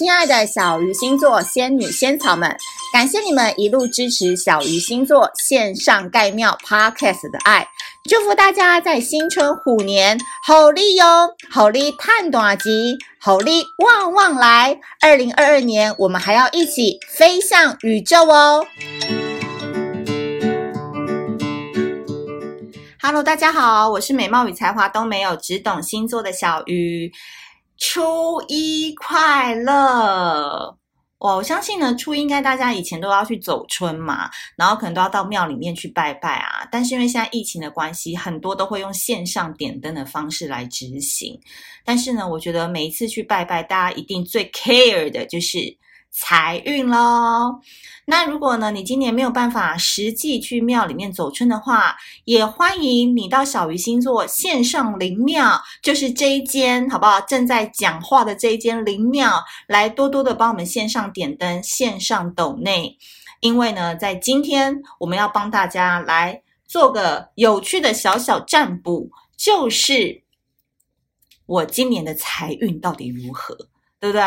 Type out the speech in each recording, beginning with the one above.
亲爱的小鱼星座仙女仙草们，感谢你们一路支持小鱼星座线上盖庙 Podcast 的爱，祝福大家在新春虎年好利哟，好利探短吉，好利旺旺来。二零二二年，我们还要一起飞向宇宙哦！Hello，大家好，我是美貌与才华都没有，只懂星座的小鱼。初一快乐！我相信呢，初一应该大家以前都要去走春嘛，然后可能都要到庙里面去拜拜啊。但是因为现在疫情的关系，很多都会用线上点灯的方式来执行。但是呢，我觉得每一次去拜拜，大家一定最 care 的就是。财运喽！那如果呢，你今年没有办法实际去庙里面走春的话，也欢迎你到小鱼星座线上灵庙，就是这一间，好不好？正在讲话的这一间灵庙，来多多的帮我们线上点灯、线上抖内。因为呢，在今天我们要帮大家来做个有趣的小小占卜，就是我今年的财运到底如何？对不对？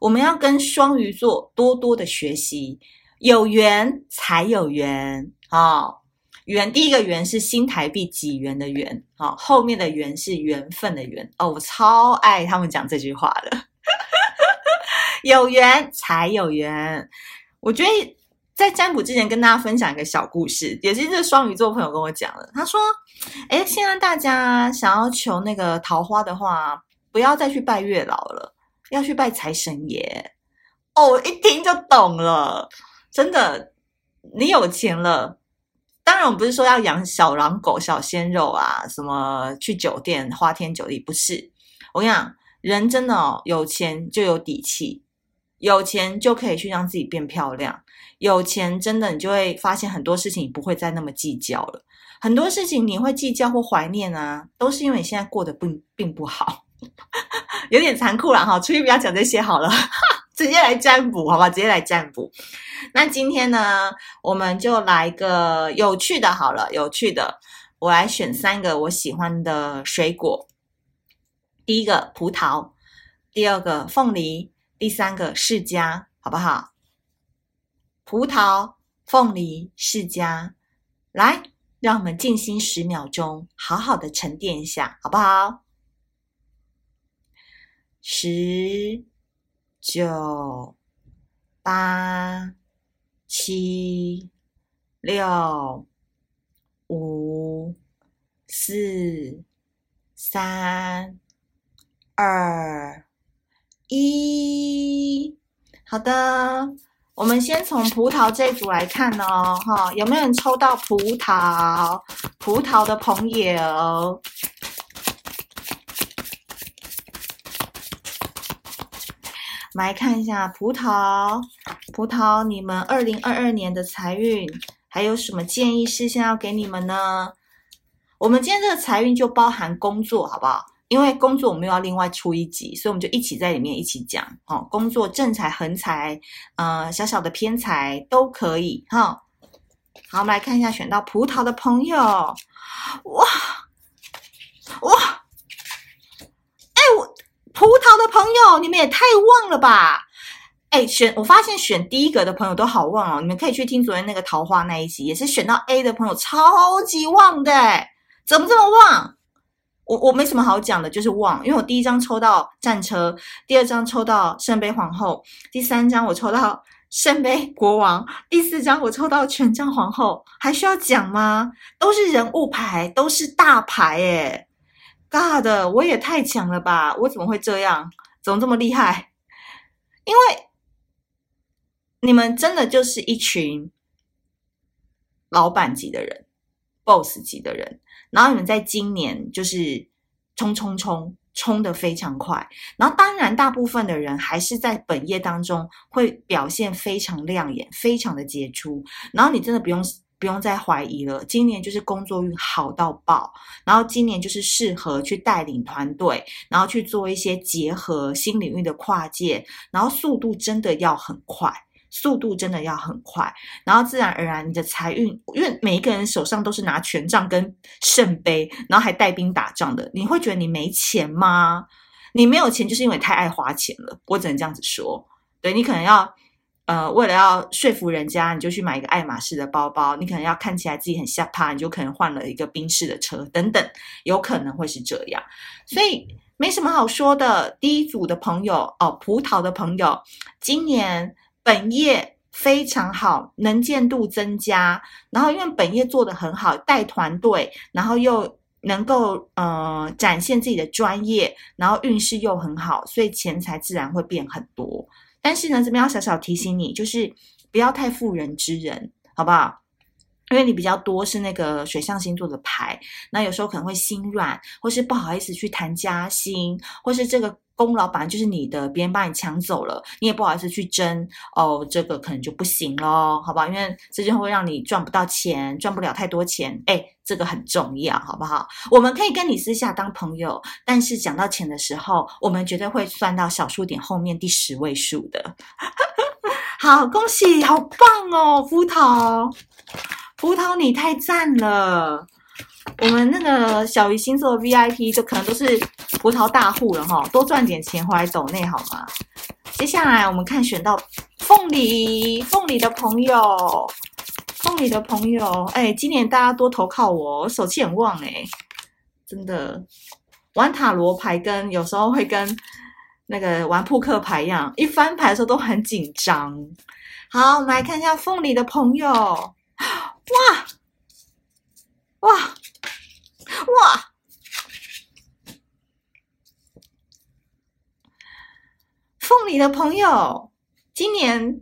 我们要跟双鱼座多多的学习，有缘才有缘啊！哦、缘第一个缘是新台币几元的缘啊、哦，后面的缘是缘分的缘哦，我超爱他们讲这句话的。有缘才有缘，我觉得在占卜之前跟大家分享一个小故事，也是这双鱼座朋友跟我讲的。他说：“哎，现在大家想要求那个桃花的话，不要再去拜月老了。”要去拜财神爷哦，我一听就懂了，真的，你有钱了。当然，我不是说要养小狼狗、小鲜肉啊，什么去酒店花天酒地，不是。我跟你讲，人真的哦，有钱就有底气，有钱就可以去让自己变漂亮，有钱真的你就会发现很多事情你不会再那么计较了。很多事情你会计较或怀念啊，都是因为你现在过得并并不好。有点残酷了哈，出去不要讲这些好了，直接来占卜好吧，直接来占卜。那今天呢，我们就来个有趣的，好了，有趣的，我来选三个我喜欢的水果。第一个葡萄，第二个凤梨，第三个释迦，好不好？葡萄、凤梨、释迦，来，让我们静心十秒钟，好好的沉淀一下，好不好？十、九、八、七、六、五、四、三、二、一。好的，我们先从葡萄这一组来看哦，哈，有没有人抽到葡萄？葡萄的朋友。我们来看一下葡萄，葡萄，你们二零二二年的财运还有什么建议事项要给你们呢？我们今天这个财运就包含工作，好不好？因为工作我们又要另外出一集，所以我们就一起在里面一起讲。哦，工作正财、横财，呃，小小的偏财都可以。哈、好，我们来看一下选到葡萄的朋友，哇哇。葡萄的朋友，你们也太旺了吧！哎，选我发现选第一个的朋友都好旺哦。你们可以去听昨天那个桃花那一集，也是选到 A 的朋友超级旺的，怎么这么旺？我我没什么好讲的，就是旺。因为我第一张抽到战车，第二张抽到圣杯皇后，第三张我抽到圣杯国王，第四张我抽到权杖皇后，还需要讲吗？都是人物牌，都是大牌诶。God，我也太强了吧！我怎么会这样？怎么这么厉害？因为你们真的就是一群老板级的人，boss 级的人，然后你们在今年就是冲冲冲，冲的非常快。然后当然，大部分的人还是在本业当中会表现非常亮眼，非常的杰出。然后你真的不用。不用再怀疑了，今年就是工作运好到爆，然后今年就是适合去带领团队，然后去做一些结合新领域的跨界，然后速度真的要很快，速度真的要很快，然后自然而然你的财运，因为每一个人手上都是拿权杖跟圣杯，然后还带兵打仗的，你会觉得你没钱吗？你没有钱就是因为太爱花钱了，我只能这样子说。对，你可能要。呃，为了要说服人家，你就去买一个爱马仕的包包。你可能要看起来自己很下趴，你就可能换了一个宾士的车，等等，有可能会是这样。所以没什么好说的。第一组的朋友哦，葡萄的朋友，今年本业非常好，能见度增加。然后因为本业做得很好，带团队，然后又能够呃展现自己的专业，然后运势又很好，所以钱财自然会变很多。但是呢，这边要小小提醒你，就是不要太妇人之仁，好不好？因为你比较多是那个水象星座的牌，那有时候可能会心软，或是不好意思去谈加薪，或是这个。功劳本来就是你的，别人把你抢走了，你也不好意思去争哦，这个可能就不行咯，好吧？因为这就会让你赚不到钱，赚不了太多钱，诶，这个很重要，好不好？我们可以跟你私下当朋友，但是讲到钱的时候，我们绝对会算到小数点后面第十位数的。好，恭喜，好棒哦，葡萄，葡萄你太赞了。我们那个小鱼星座 VIP 就可能都是葡萄大户了哈，多赚点钱回来抖内好吗？接下来我们看选到凤梨，凤梨的朋友，凤梨的朋友，哎，今年大家多投靠我，我手气很旺哎，真的，玩塔罗牌跟有时候会跟那个玩扑克牌一样，一翻牌的时候都很紧张。好，我们来看一下凤梨的朋友，哇，哇。哇！凤梨的朋友，今年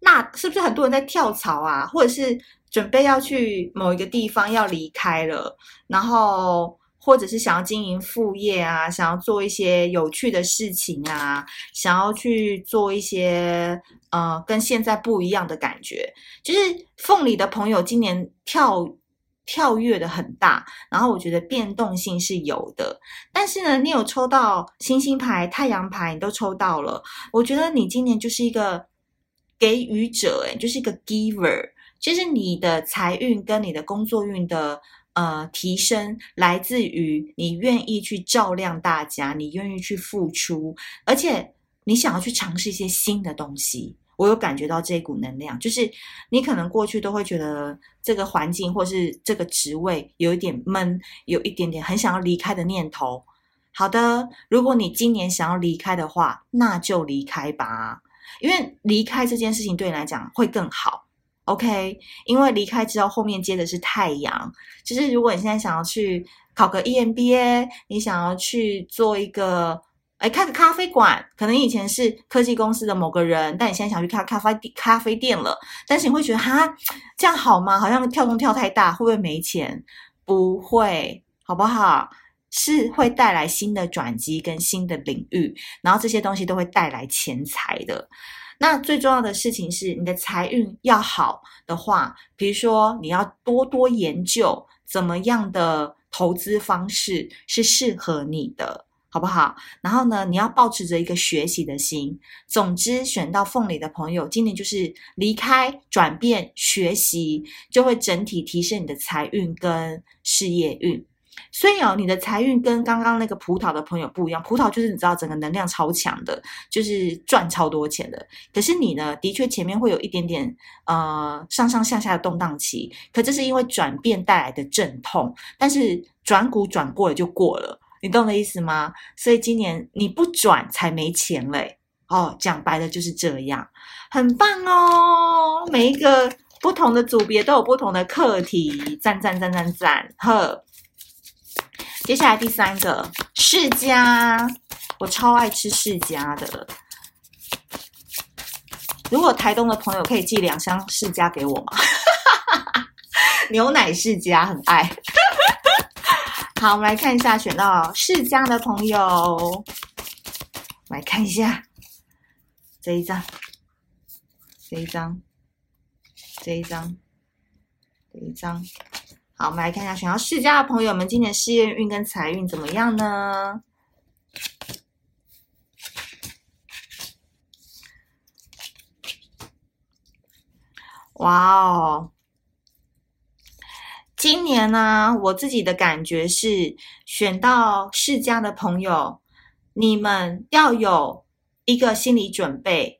那是不是很多人在跳槽啊？或者是准备要去某一个地方要离开了，然后或者是想要经营副业啊，想要做一些有趣的事情啊，想要去做一些呃跟现在不一样的感觉。就是凤梨的朋友今年跳。跳跃的很大，然后我觉得变动性是有的，但是呢，你有抽到星星牌、太阳牌，你都抽到了，我觉得你今年就是一个给予者，诶，就是一个 giver，就是你的财运跟你的工作运的呃提升，来自于你愿意去照亮大家，你愿意去付出，而且你想要去尝试一些新的东西。我有感觉到这股能量，就是你可能过去都会觉得这个环境或是这个职位有一点闷，有一点点很想要离开的念头。好的，如果你今年想要离开的话，那就离开吧，因为离开这件事情对你来讲会更好。OK，因为离开之后后面接的是太阳，就是如果你现在想要去考个 EMBA，你想要去做一个。哎，开个咖啡馆，可能以前是科技公司的某个人，但你现在想去开咖啡，咖啡店了。但是你会觉得，哈，这样好吗？好像跳动跳太大，会不会没钱？不会，好不好？是会带来新的转机跟新的领域，然后这些东西都会带来钱财的。那最重要的事情是，你的财运要好的话，比如说你要多多研究怎么样的投资方式是适合你的。好不好？然后呢，你要保持着一个学习的心。总之，选到凤梨的朋友，今年就是离开、转变、学习，就会整体提升你的财运跟事业运。所以哦，你的财运跟刚刚那个葡萄的朋友不一样。葡萄就是你知道，整个能量超强的，就是赚超多钱的。可是你呢，的确前面会有一点点呃上上下下的动荡期。可这是因为转变带来的阵痛，但是转股转过了就过了。你懂我的意思吗？所以今年你不转才没钱嘞。哦，讲白了就是这样，很棒哦。每一个不同的组别都有不同的课题，赞赞赞赞赞！呵，接下来第三个释迦，我超爱吃释迦的。如果台东的朋友可以寄两箱释迦给我吗？牛奶世家很爱。好，我们来看一下选到世家的朋友，来看一下这一张，这一张，这一张，这一张。好，我们来看一下选到世家的朋友们，今年事业运跟财运怎么样呢？哇哦！今年呢，我自己的感觉是，选到世家的朋友，你们要有一个心理准备，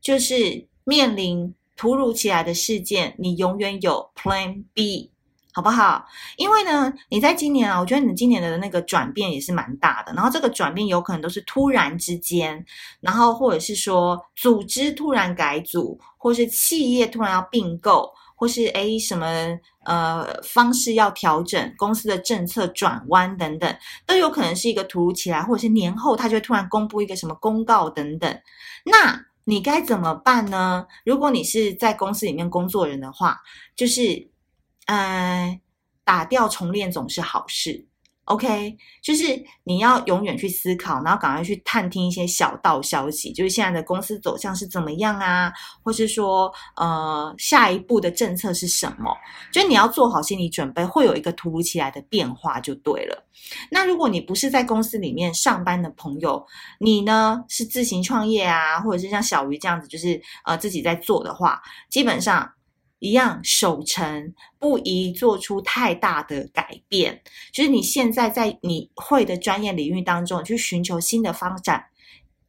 就是面临突如其来的事件，你永远有 Plan B。好不好？因为呢，你在今年啊，我觉得你今年的那个转变也是蛮大的。然后这个转变有可能都是突然之间，然后或者是说组织突然改组，或是企业突然要并购，或是诶什么呃方式要调整，公司的政策转弯等等，都有可能是一个突如其来，或者是年后他就突然公布一个什么公告等等。那你该怎么办呢？如果你是在公司里面工作人的话，就是。嗯，打掉重练总是好事，OK？就是你要永远去思考，然后赶快去探听一些小道消息，就是现在的公司走向是怎么样啊，或是说，呃，下一步的政策是什么？就你要做好心理准备，会有一个突如其来的变化就对了。那如果你不是在公司里面上班的朋友，你呢是自行创业啊，或者是像小鱼这样子，就是呃自己在做的话，基本上。一样守成，不宜做出太大的改变。就是你现在在你会的专业领域当中去寻求新的发展，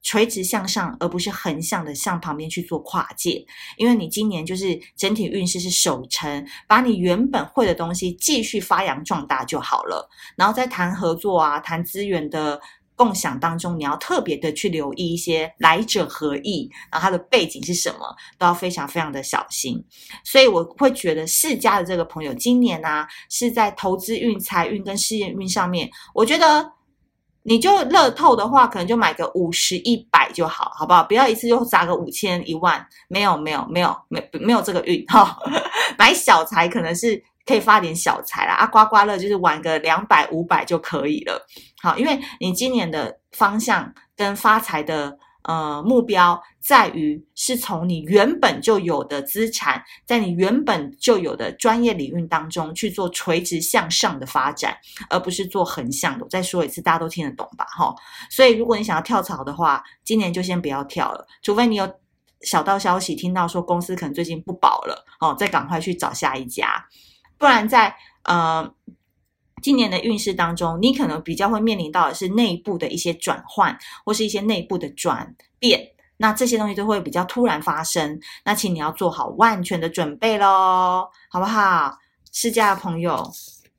垂直向上，而不是横向的向旁边去做跨界。因为你今年就是整体运势是守成，把你原本会的东西继续发扬壮大就好了。然后再谈合作啊，谈资源的。共享当中，你要特别的去留意一些来者何意，然后他的背景是什么，都要非常非常的小心。所以我会觉得世家的这个朋友，今年呢、啊、是在投资运、财运跟事业运上面，我觉得你就乐透的话，可能就买个五十、一百就好，好不好？不要一次就砸个五千、一万，没有、没有、没有、没没有这个运哈。买小财可能是。可以发点小财啦，啊，刮刮乐就是玩个两百五百就可以了。好，因为你今年的方向跟发财的呃目标在于是从你原本就有的资产，在你原本就有的专业领域当中去做垂直向上的发展，而不是做横向的。我再说一次，大家都听得懂吧？哈，所以如果你想要跳槽的话，今年就先不要跳了，除非你有小道消息听到说公司可能最近不保了，哦，再赶快去找下一家。不然在呃今年的运势当中，你可能比较会面临到的是内部的一些转换，或是一些内部的转变。那这些东西都会比较突然发生，那请你要做好万全的准备喽，好不好？试驾的朋友，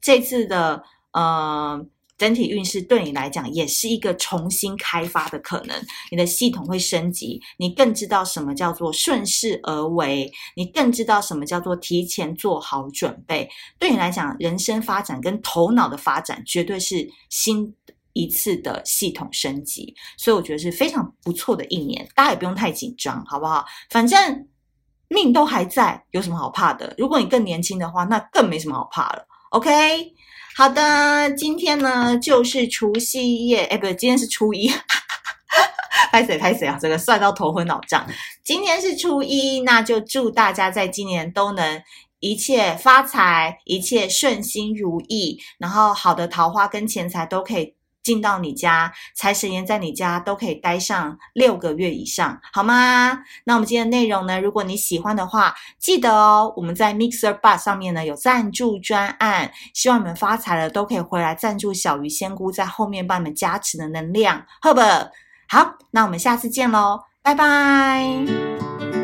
这次的呃。整体运势对你来讲也是一个重新开发的可能，你的系统会升级，你更知道什么叫做顺势而为，你更知道什么叫做提前做好准备。对你来讲，人生发展跟头脑的发展绝对是新一次的系统升级，所以我觉得是非常不错的一年，大家也不用太紧张，好不好？反正命都还在，有什么好怕的？如果你更年轻的话，那更没什么好怕了。OK。好的，今天呢就是除夕夜，哎，不对，今天是初一，拍谁拍谁啊？这个帅到头昏脑胀。今天是初一，那就祝大家在今年都能一切发财，一切顺心如意，然后好的桃花跟钱财都可以。进到你家，财神爷在你家都可以待上六个月以上，好吗？那我们今天的内容呢，如果你喜欢的话，记得哦，我们在 Mixer Bus 上面呢有赞助专案，希望你们发财了都可以回来赞助小鱼仙姑在后面帮你们加持的能量，好不好？好，那我们下次见喽，拜拜。